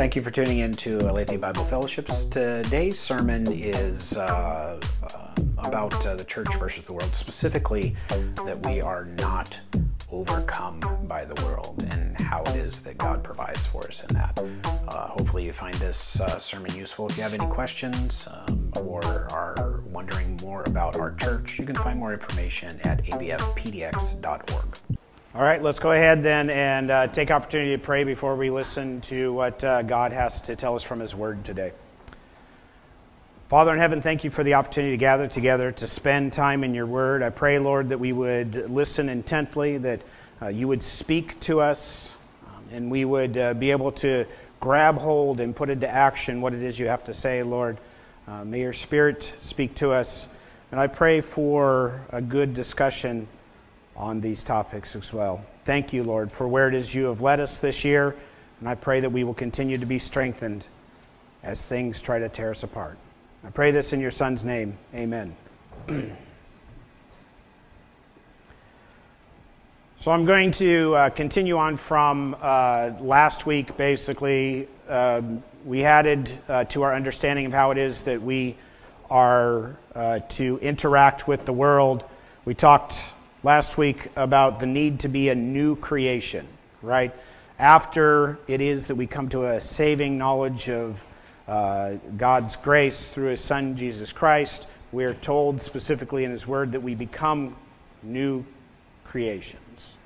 Thank you for tuning in to Aletheia Bible Fellowships. Today's sermon is uh, uh, about uh, the church versus the world, specifically that we are not overcome by the world and how it is that God provides for us in that. Uh, hopefully, you find this uh, sermon useful. If you have any questions um, or are wondering more about our church, you can find more information at abfpdx.org. All right, let's go ahead then and uh, take opportunity to pray before we listen to what uh, God has to tell us from His Word today. Father in heaven, thank you for the opportunity to gather together to spend time in your Word. I pray, Lord, that we would listen intently, that uh, you would speak to us, um, and we would uh, be able to grab hold and put into action what it is you have to say, Lord. Uh, may your Spirit speak to us. And I pray for a good discussion on these topics as well. Thank you, Lord, for where it is you have led us this year, and I pray that we will continue to be strengthened as things try to tear us apart. I pray this in your Son's name. Amen. so I'm going to uh, continue on from uh, last week, basically. Um, we added uh, to our understanding of how it is that we are uh, to interact with the world. We talked last week about the need to be a new creation, right? After it is that we come to a saving knowledge of uh, God's grace through His Son, Jesus Christ, we are told specifically in His Word that we become new creations.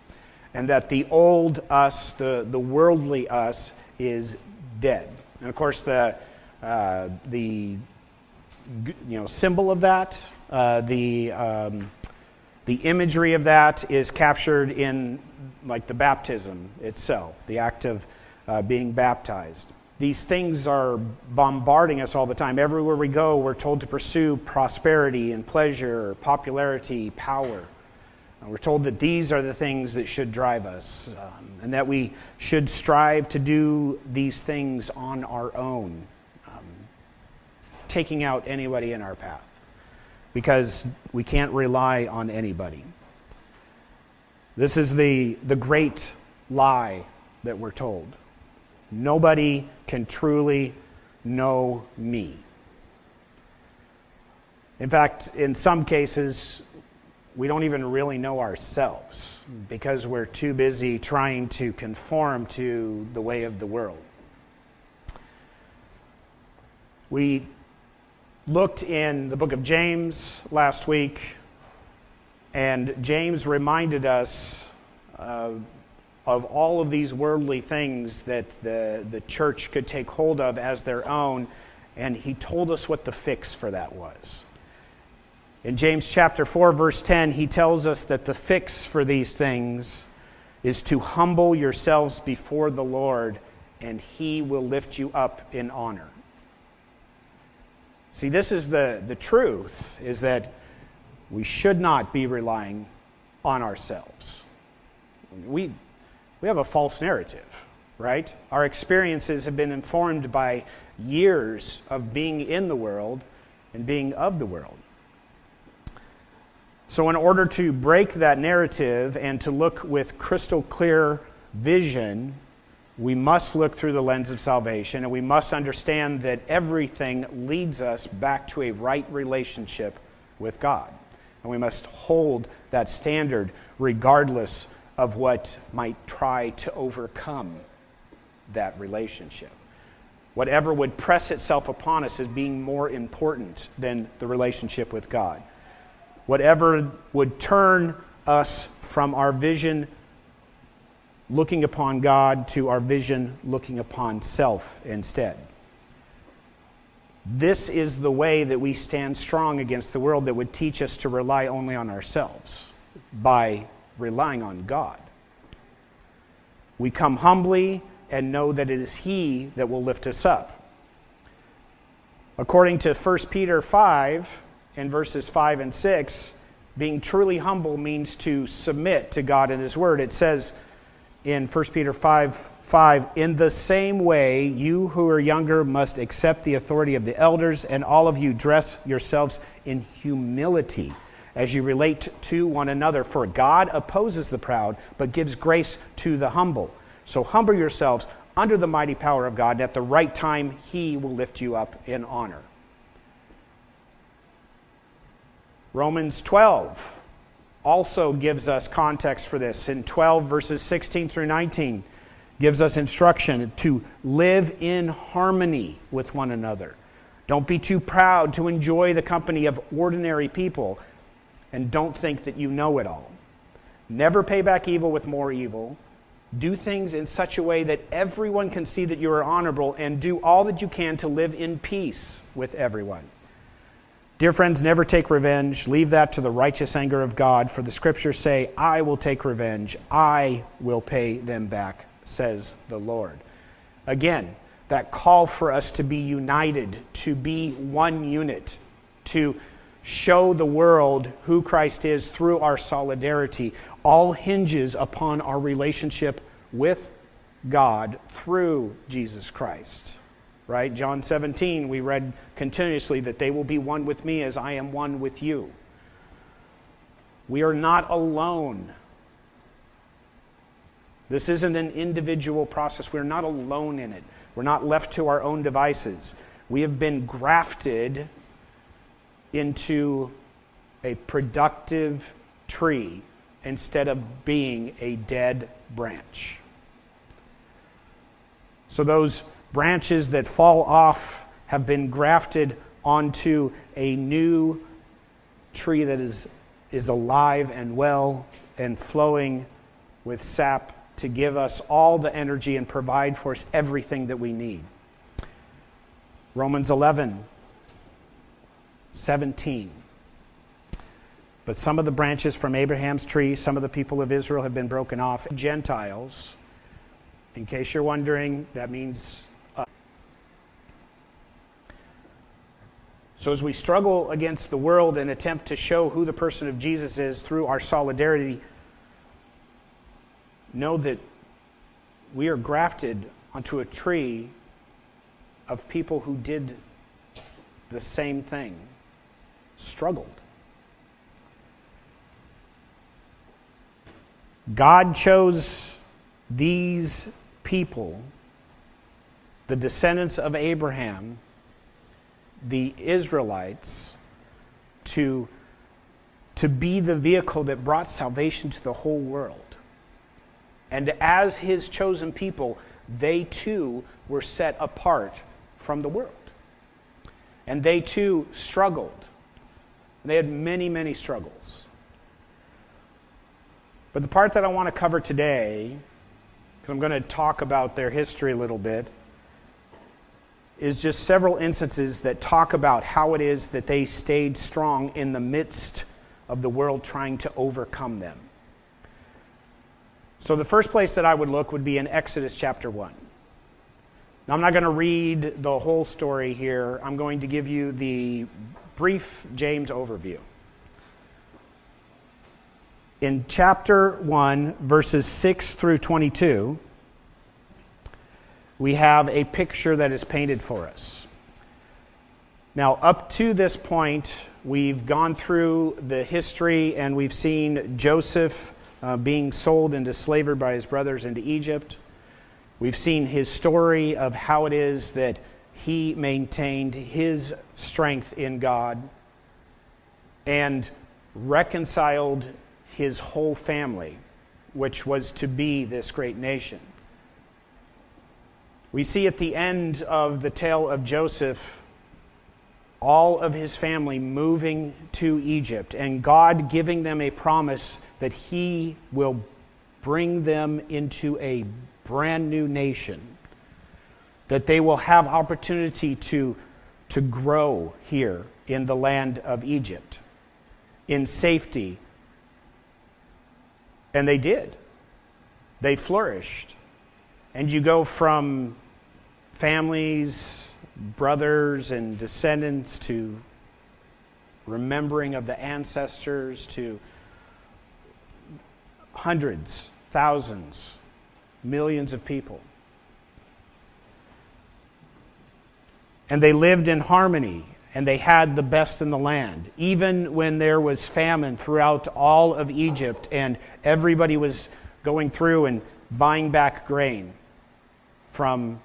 And that the old us, the, the worldly us, is dead. And of course, the, uh, the you know, symbol of that, uh, the. Um, the imagery of that is captured in like the baptism itself, the act of uh, being baptized. These things are bombarding us all the time. Everywhere we go, we're told to pursue prosperity and pleasure, popularity, power. And we're told that these are the things that should drive us, um, and that we should strive to do these things on our own, um, taking out anybody in our path because we can't rely on anybody. This is the, the great lie that we're told. Nobody can truly know me. In fact, in some cases, we don't even really know ourselves because we're too busy trying to conform to the way of the world. We looked in the book of James last week, and James reminded us uh, of all of these worldly things that the, the church could take hold of as their own, and he told us what the fix for that was. In James chapter 4, verse 10, he tells us that the fix for these things is to humble yourselves before the Lord, and he will lift you up in honor. See, this is the, the truth is that we should not be relying on ourselves. We, we have a false narrative, right? Our experiences have been informed by years of being in the world and being of the world. So, in order to break that narrative and to look with crystal clear vision we must look through the lens of salvation and we must understand that everything leads us back to a right relationship with God. And we must hold that standard regardless of what might try to overcome that relationship. Whatever would press itself upon us as being more important than the relationship with God. Whatever would turn us from our vision looking upon God to our vision looking upon self instead. This is the way that we stand strong against the world that would teach us to rely only on ourselves by relying on God. We come humbly and know that it is He that will lift us up. According to 1 Peter 5, in verses 5 and 6, being truly humble means to submit to God and His Word. It says, in 1 Peter 5 5, in the same way, you who are younger must accept the authority of the elders, and all of you dress yourselves in humility as you relate to one another. For God opposes the proud, but gives grace to the humble. So humble yourselves under the mighty power of God, and at the right time, He will lift you up in honor. Romans 12 also gives us context for this. In 12, verses 16 through 19, gives us instruction to live in harmony with one another. Don't be too proud to enjoy the company of ordinary people, and don't think that you know it all. Never pay back evil with more evil. Do things in such a way that everyone can see that you are honorable, and do all that you can to live in peace with everyone. Dear friends, never take revenge. Leave that to the righteous anger of God, for the scriptures say, I will take revenge. I will pay them back, says the Lord. Again, that call for us to be united, to be one unit, to show the world who Christ is through our solidarity, all hinges upon our relationship with God through Jesus Christ right? John 17, we read continuously that they will be one with me as I am one with you. We are not alone. This isn't an individual process. We're not alone in it. We're not left to our own devices. We have been grafted into a productive tree instead of being a dead branch. So, those branches that fall off have been grafted onto a new tree that is, is alive and well and flowing with sap to give us all the energy and provide for us everything that we need. Romans 11, 17. But some of the branches from Abraham's tree, some of the people of Israel have been broken off. Gentiles, in case you're wondering, that means So, as we struggle against the world and attempt to show who the person of Jesus is through our solidarity, know that we are grafted onto a tree of people who did the same thing, struggled. God chose these people, the descendants of Abraham, the Israelites to, to be the vehicle that brought salvation to the whole world. And as his chosen people, they too were set apart from the world. And they too struggled. They had many, many struggles. But the part that I want to cover today, because I'm going to talk about their history a little bit, is just several instances that talk about how it is that they stayed strong in the midst of the world trying to overcome them. So, the first place that I would look would be in Exodus chapter 1. Now, I'm not going to read the whole story here, I'm going to give you the brief James overview. In chapter 1, verses 6 through 22, we have a picture that is painted for us. Now, up to this point, we've gone through the history and we've seen Joseph uh, being sold into slavery by his brothers into Egypt. We've seen his story of how it is that he maintained his strength in God and reconciled his whole family, which was to be this great nation. We see at the end of the tale of Joseph all of his family moving to Egypt and God giving them a promise that he will bring them into a brand new nation, that they will have opportunity to, to grow here in the land of Egypt in safety. And they did. They flourished. And you go from families, brothers, and descendants to remembering of the ancestors to hundreds, thousands, millions of people. And they lived in harmony and they had the best in the land. Even when there was famine throughout all of Egypt and everybody was going through and buying back grain from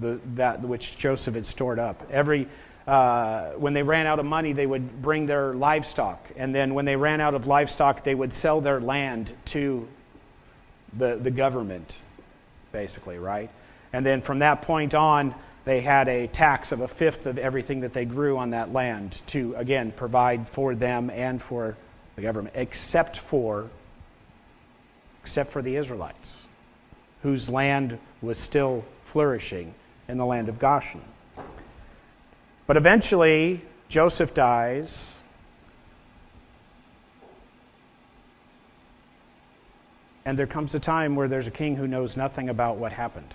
the, that which Joseph had stored up. Every, uh, when they ran out of money, they would bring their livestock. And then when they ran out of livestock, they would sell their land to the, the government, basically, right? And then from that point on, they had a tax of a fifth of everything that they grew on that land to, again, provide for them and for the government, except for, except for the Israelites, whose land was still flourishing in the land of Goshen. But eventually, Joseph dies. And there comes a time where there's a king who knows nothing about what happened.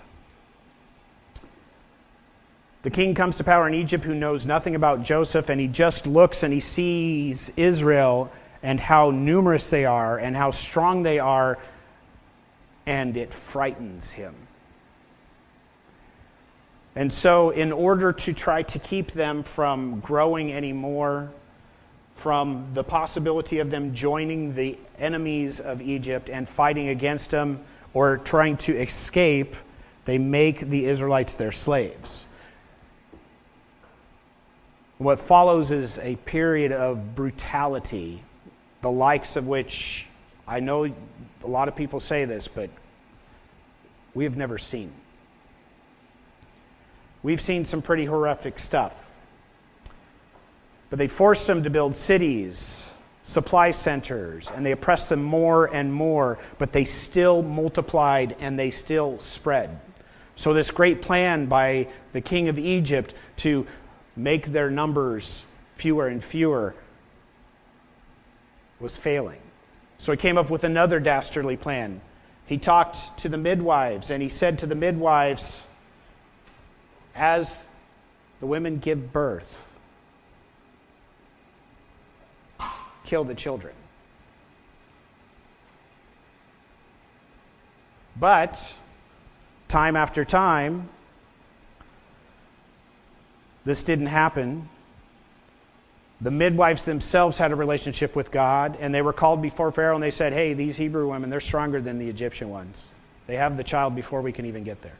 The king comes to power in Egypt who knows nothing about Joseph, and he just looks and he sees Israel and how numerous they are and how strong they are, and it frightens him. And so, in order to try to keep them from growing anymore, from the possibility of them joining the enemies of Egypt and fighting against them or trying to escape, they make the Israelites their slaves. What follows is a period of brutality, the likes of which I know a lot of people say this, but we have never seen. We've seen some pretty horrific stuff. But they forced them to build cities, supply centers, and they oppressed them more and more, but they still multiplied and they still spread. So, this great plan by the king of Egypt to make their numbers fewer and fewer was failing. So, he came up with another dastardly plan. He talked to the midwives and he said to the midwives, as the women give birth, kill the children. But time after time, this didn't happen. The midwives themselves had a relationship with God, and they were called before Pharaoh, and they said, Hey, these Hebrew women, they're stronger than the Egyptian ones. They have the child before we can even get there.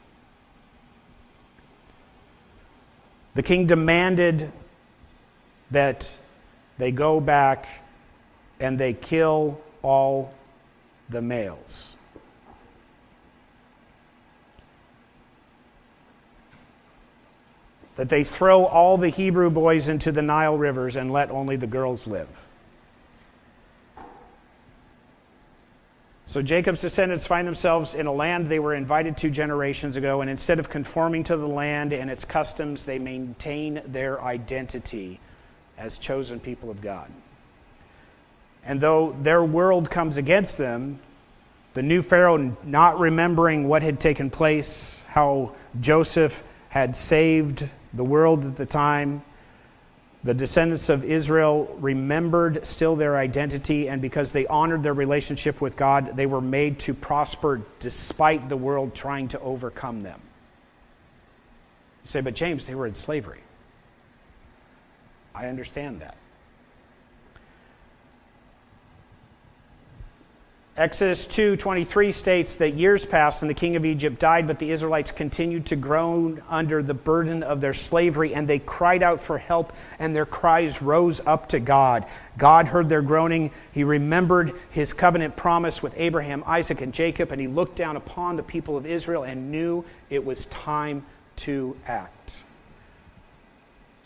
The king demanded that they go back and they kill all the males. That they throw all the Hebrew boys into the Nile rivers and let only the girls live. So Jacob's descendants find themselves in a land they were invited to generations ago, and instead of conforming to the land and its customs, they maintain their identity as chosen people of God. And though their world comes against them, the new Pharaoh, not remembering what had taken place, how Joseph had saved the world at the time, the descendants of Israel remembered still their identity, and because they honored their relationship with God, they were made to prosper despite the world trying to overcome them. You say, but James, they were in slavery. I understand that. Exodus 2:23 states that years passed and the king of Egypt died, but the Israelites continued to groan under the burden of their slavery and they cried out for help and their cries rose up to God. God heard their groaning. He remembered his covenant promise with Abraham, Isaac, and Jacob and he looked down upon the people of Israel and knew it was time to act.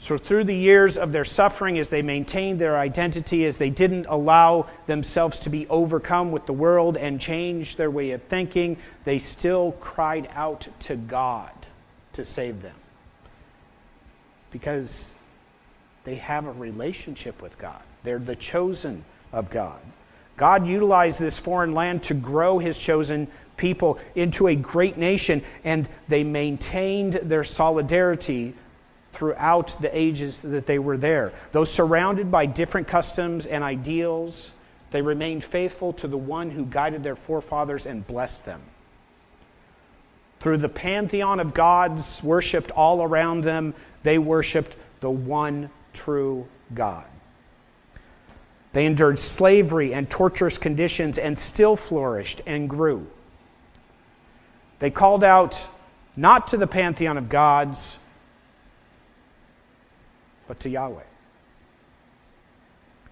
So, through the years of their suffering, as they maintained their identity, as they didn't allow themselves to be overcome with the world and change their way of thinking, they still cried out to God to save them. Because they have a relationship with God, they're the chosen of God. God utilized this foreign land to grow his chosen people into a great nation, and they maintained their solidarity throughout the ages that they were there. Though surrounded by different customs and ideals, they remained faithful to the one who guided their forefathers and blessed them. Through the pantheon of gods worshipped all around them, they worshiped the one true God. They endured slavery and torturous conditions and still flourished and grew. They called out not to the pantheon of gods, but to Yahweh,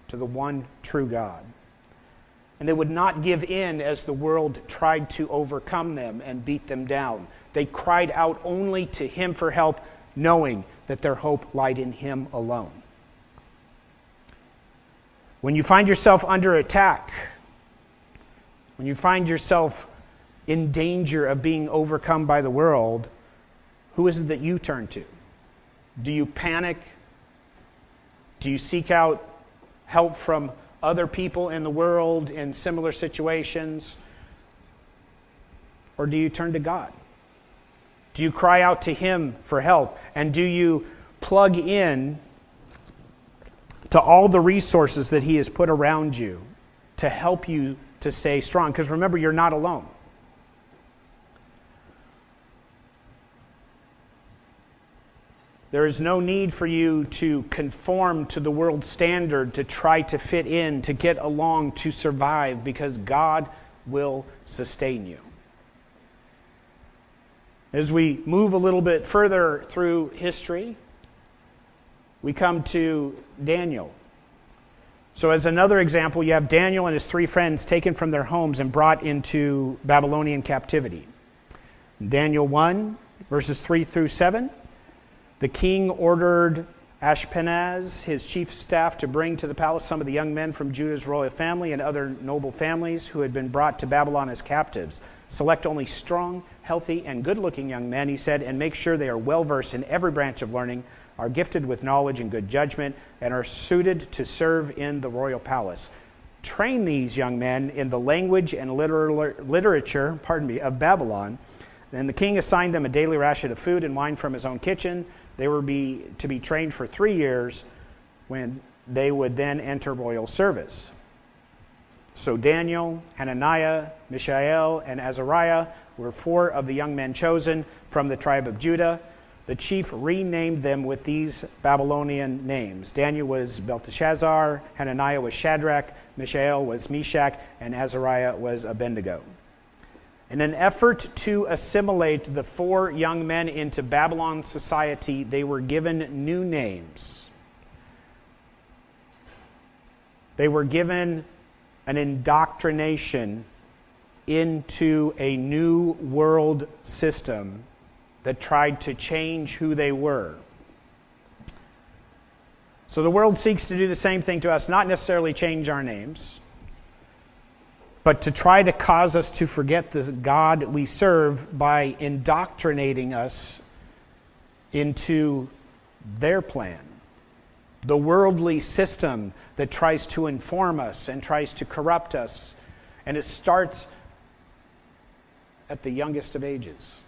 to the one true God. And they would not give in as the world tried to overcome them and beat them down. They cried out only to Him for help, knowing that their hope lied in Him alone. When you find yourself under attack, when you find yourself in danger of being overcome by the world, who is it that you turn to? Do you panic? Do you seek out help from other people in the world in similar situations? Or do you turn to God? Do you cry out to Him for help? And do you plug in to all the resources that He has put around you to help you to stay strong? Because remember, you're not alone. There is no need for you to conform to the world standard, to try to fit in, to get along, to survive, because God will sustain you. As we move a little bit further through history, we come to Daniel. So, as another example, you have Daniel and his three friends taken from their homes and brought into Babylonian captivity. Daniel 1, verses 3 through 7. The king ordered Ashpenaz, his chief staff, to bring to the palace some of the young men from Judah's royal family and other noble families who had been brought to Babylon as captives. Select only strong, healthy, and good looking young men, he said, and make sure they are well versed in every branch of learning, are gifted with knowledge and good judgment, and are suited to serve in the royal palace. Train these young men in the language and liter- literature pardon me, of Babylon. Then the king assigned them a daily ration of food and wine from his own kitchen they were be, to be trained for three years when they would then enter royal service. So Daniel, Hananiah, Mishael, and Azariah were four of the young men chosen from the tribe of Judah. The chief renamed them with these Babylonian names. Daniel was Belteshazzar, Hananiah was Shadrach, Mishael was Meshach, and Azariah was Abednego. In an effort to assimilate the four young men into Babylon society, they were given new names. They were given an indoctrination into a new world system that tried to change who they were. So the world seeks to do the same thing to us, not necessarily change our names but to try to cause us to forget the God we serve by indoctrinating us into their plan. The worldly system that tries to inform us and tries to corrupt us. And it starts at the youngest of ages.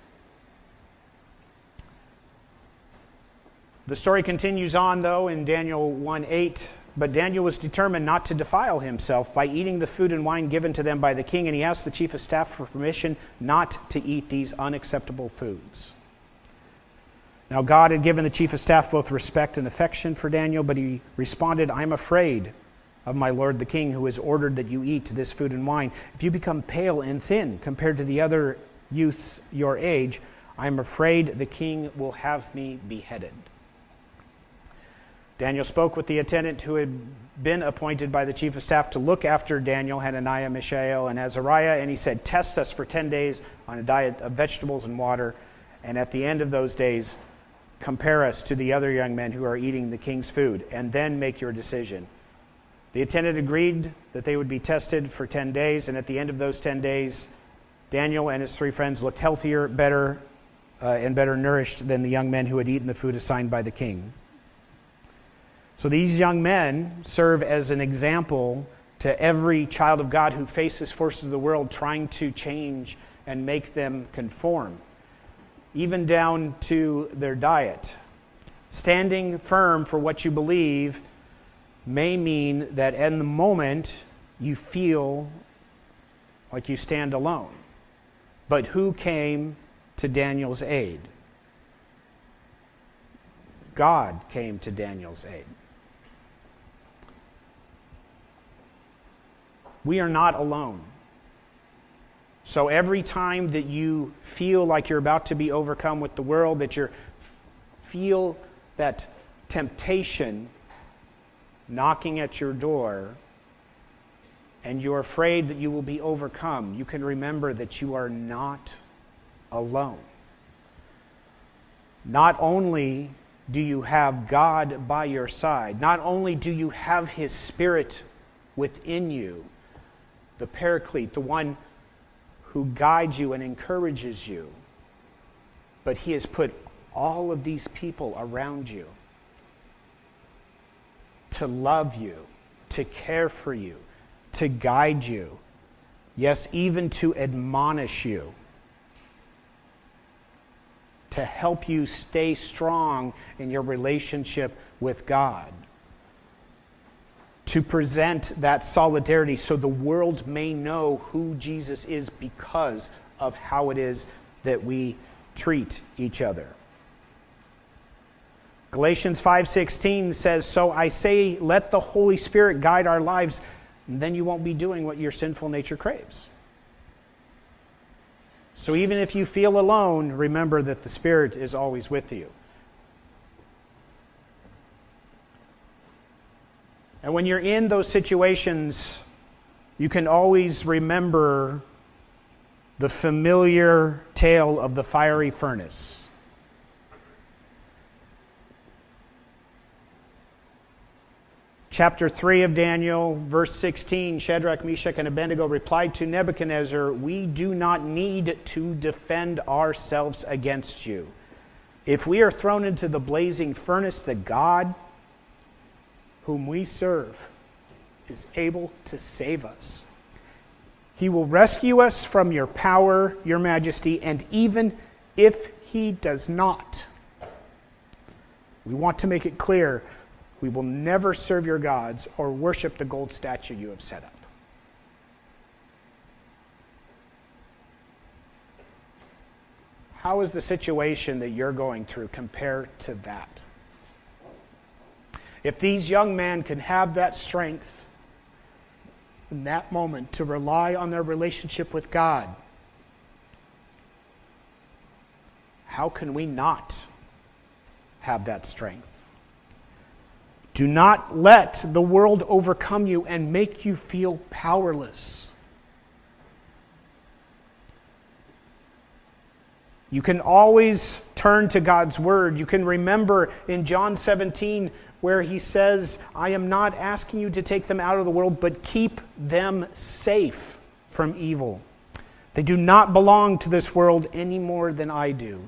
The story continues on, though, in Daniel 1 8. But Daniel was determined not to defile himself by eating the food and wine given to them by the king, and he asked the chief of staff for permission not to eat these unacceptable foods. Now, God had given the chief of staff both respect and affection for Daniel, but he responded, I'm afraid of my lord the king, who has ordered that you eat this food and wine. If you become pale and thin compared to the other youths your age, I am afraid the king will have me beheaded. Daniel spoke with the attendant who had been appointed by the chief of staff to look after Daniel, Hananiah, Mishael, and Azariah, and he said, Test us for 10 days on a diet of vegetables and water, and at the end of those days, compare us to the other young men who are eating the king's food, and then make your decision. The attendant agreed that they would be tested for 10 days, and at the end of those 10 days, Daniel and his three friends looked healthier, better, uh, and better nourished than the young men who had eaten the food assigned by the king. So these young men serve as an example to every child of God who faces forces of the world trying to change and make them conform, even down to their diet. Standing firm for what you believe may mean that in the moment you feel like you stand alone. But who came to Daniel's aid? God came to Daniel's aid. We are not alone. So every time that you feel like you're about to be overcome with the world, that you feel that temptation knocking at your door, and you're afraid that you will be overcome, you can remember that you are not alone. Not only do you have God by your side, not only do you have His Spirit within you, the Paraclete, the one who guides you and encourages you, but He has put all of these people around you to love you, to care for you, to guide you, yes, even to admonish you, to help you stay strong in your relationship with God, to present that solidarity so the world may know who Jesus is because of how it is that we treat each other. Galatians 5:16 says, "So I say, let the Holy Spirit guide our lives, and then you won't be doing what your sinful nature craves." So even if you feel alone, remember that the Spirit is always with you. And when you're in those situations, you can always remember the familiar tale of the fiery furnace. Chapter 3 of Daniel, verse 16 Shadrach, Meshach, and Abednego replied to Nebuchadnezzar, We do not need to defend ourselves against you. If we are thrown into the blazing furnace, the God whom we serve is able to save us. He will rescue us from your power, your majesty, and even if he does not, we want to make it clear we will never serve your gods or worship the gold statue you have set up. How is the situation that you're going through compared to that? If these young men can have that strength in that moment to rely on their relationship with God, how can we not have that strength? Do not let the world overcome you and make you feel powerless. You can always turn to God's word. You can remember in John 17 where he says, I am not asking you to take them out of the world, but keep them safe from evil. They do not belong to this world any more than I do.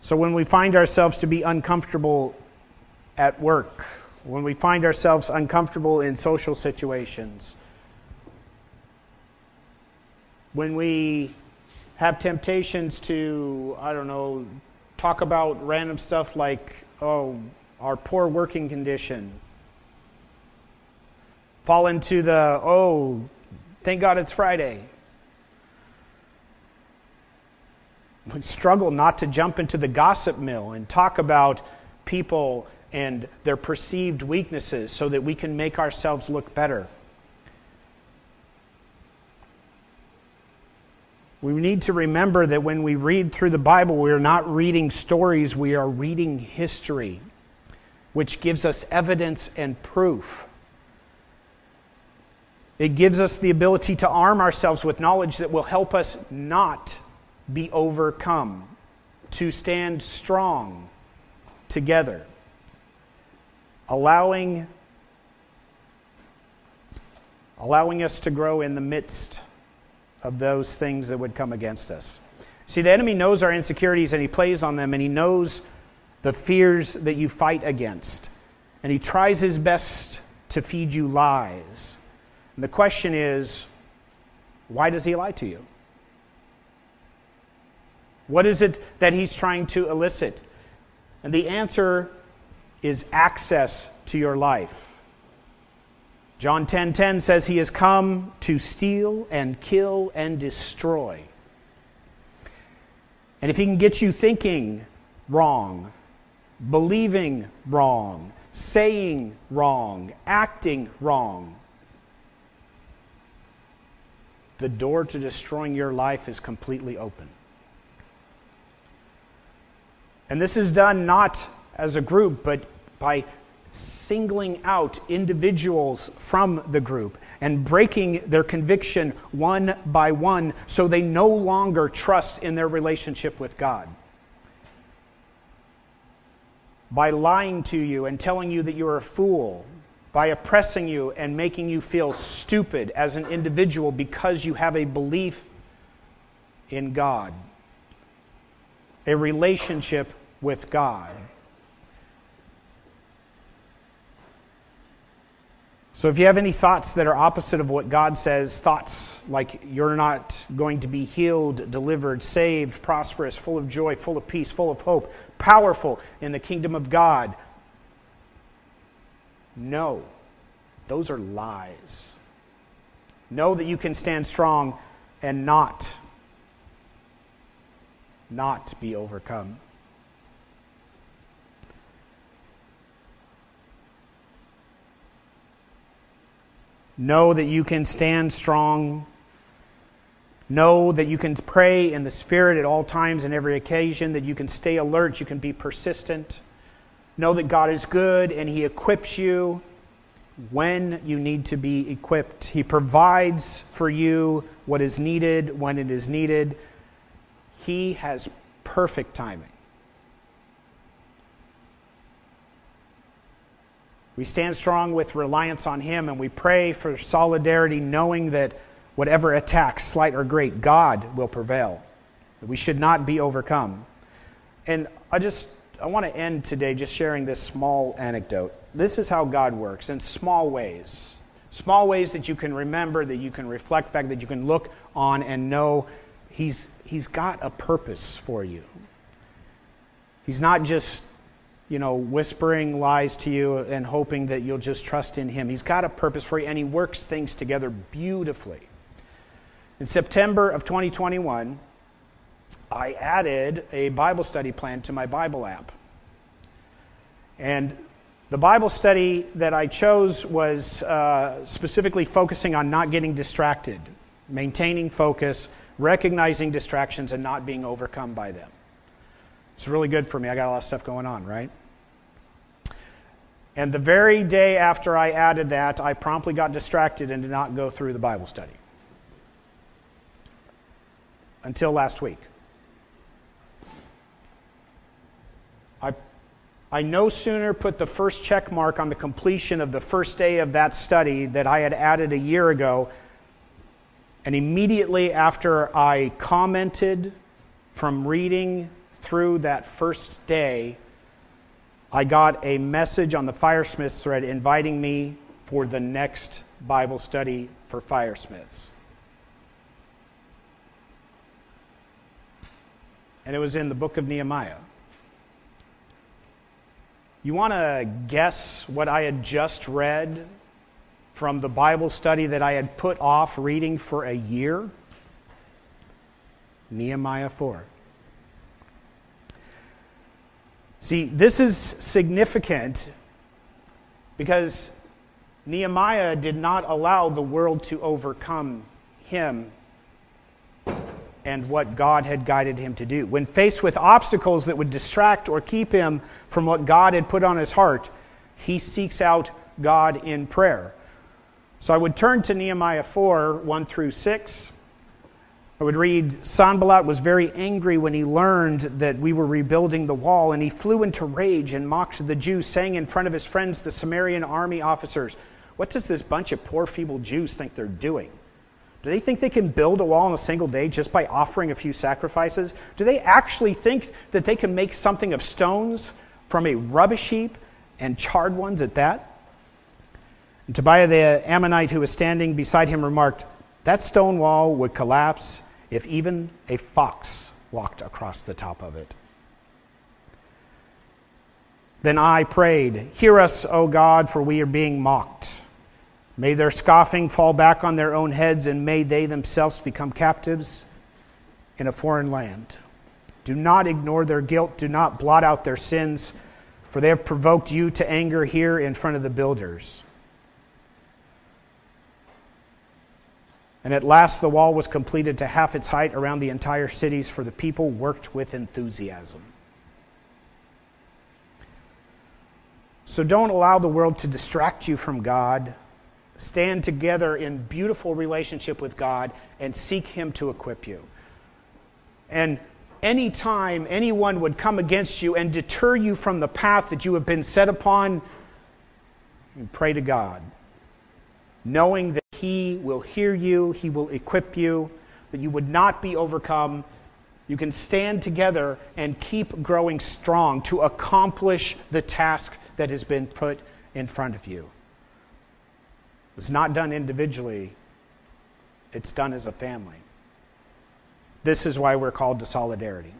So when we find ourselves to be uncomfortable at work, when we find ourselves uncomfortable in social situations, when we have temptations to, I don't know, talk about random stuff like, oh, our poor working condition, fall into the, oh, thank God it's Friday. We struggle not to jump into the gossip mill and talk about people and their perceived weaknesses so that we can make ourselves look better. We need to remember that when we read through the Bible, we are not reading stories, we are reading history, which gives us evidence and proof. It gives us the ability to arm ourselves with knowledge that will help us not be overcome, to stand strong together, allowing, allowing us to grow in the midst of those things that would come against us. See, the enemy knows our insecurities and he plays on them and he knows the fears that you fight against. And he tries his best to feed you lies. And the question is, why does he lie to you? What is it that he's trying to elicit? And the answer is access to your life. John 10:10 10, 10 says he has come to steal and kill and destroy. And if he can get you thinking wrong, believing wrong, saying wrong, acting wrong, the door to destroying your life is completely open. And this is done not as a group, but by singling out individuals from the group and breaking their conviction one by one so they no longer trust in their relationship with God. By lying to you and telling you that you're a fool, by oppressing you and making you feel stupid as an individual because you have a belief in God, a relationship with God. So, if you have any thoughts that are opposite of what God says, thoughts like you're not going to be healed, delivered, saved, prosperous, full of joy, full of peace, full of hope, powerful in the kingdom of God, no, those are lies. Know that you can stand strong and not not be overcome. Know that you can stand strong. Know that you can pray in the Spirit at all times and every occasion, that you can stay alert, you can be persistent. Know that God is good and He equips you when you need to be equipped. He provides for you what is needed when it is needed. He has perfect timing. We stand strong with reliance on Him and we pray for solidarity, knowing that whatever attacks, slight or great, God will prevail. We should not be overcome. And I just I want to end today just sharing this small anecdote. This is how God works in small ways. Small ways that you can remember, that you can reflect back, that you can look on and know He's, he's got a purpose for you. He's not just you know, whispering lies to you and hoping that you'll just trust in Him. He's got a purpose for you, and He works things together beautifully. In September of 2021, I added a Bible study plan to my Bible app. And the Bible study that I chose was uh, specifically focusing on not getting distracted, maintaining focus, recognizing distractions, and not being overcome by them. It's really good for me. I got a lot of stuff going on, right? And the very day after I added that, I promptly got distracted and did not go through the Bible study. Until last week. I, I no sooner put the first check mark on the completion of the first day of that study that I had added a year ago, and immediately after I commented from reading through that first day, I got a message on the Firesmiths thread inviting me for the next Bible study for Firesmiths. And it was in the book of Nehemiah. You want to guess what I had just read from the Bible study that I had put off reading for a year? Nehemiah 4. See, this is significant because Nehemiah did not allow the world to overcome him and what God had guided him to do. When faced with obstacles that would distract or keep him from what God had put on his heart, he seeks out God in prayer. So I would turn to Nehemiah 4 1 through 6. I would read Sanballat was very angry when he learned that we were rebuilding the wall, and he flew into rage and mocked the Jews, saying in front of his friends, the Samaritan army officers, What does this bunch of poor, feeble Jews think they're doing? Do they think they can build a wall in a single day just by offering a few sacrifices? Do they actually think that they can make something of stones from a rubbish heap and charred ones at that? And Tobiah the Ammonite, who was standing beside him, remarked, That stone wall would collapse if even a fox walked across the top of it. Then I prayed, Hear us, O God, for we are being mocked. May their scoffing fall back on their own heads, and may they themselves become captives in a foreign land. Do not ignore their guilt, do not blot out their sins, for they have provoked you to anger here in front of the builders. And at last the wall was completed to half its height around the entire cities, for the people worked with enthusiasm. So don't allow the world to distract you from God. Stand together in beautiful relationship with God and seek Him to equip you. And anytime anyone would come against you and deter you from the path that you have been set upon, pray to God, knowing that He will hear you, He will equip you, that you would not be overcome. You can stand together and keep growing strong to accomplish the task that has been put in front of you. It's not done individually, it's done as a family. This is why we're called to solidarity.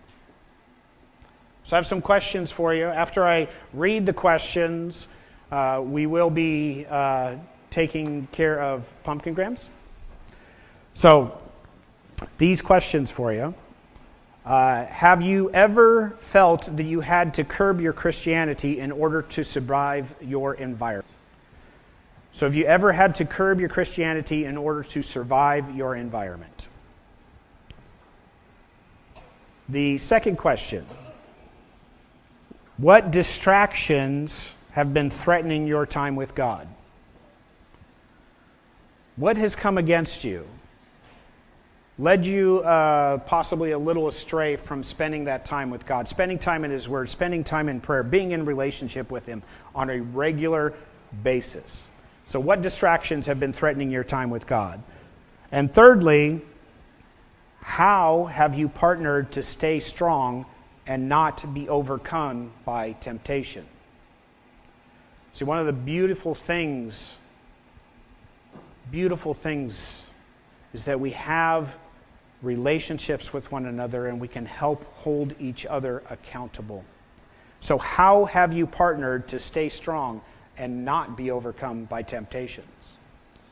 So I have some questions for you. After I read the questions, uh, we will be uh, taking care of pumpkin grams. So, these questions for you. Uh, have you ever felt that you had to curb your Christianity in order to survive your environment? So, have you ever had to curb your Christianity in order to survive your environment? The second question What distractions have been threatening your time with God? What has come against you? led you uh, possibly a little astray from spending that time with God, spending time in His Word, spending time in prayer, being in relationship with Him on a regular basis. So, what distractions have been threatening your time with God? And thirdly, how have you partnered to stay strong and not be overcome by temptation? See, one of the beautiful things, beautiful things, is that we have relationships with one another and we can help hold each other accountable. So, how have you partnered to stay strong and not be overcome by temptations?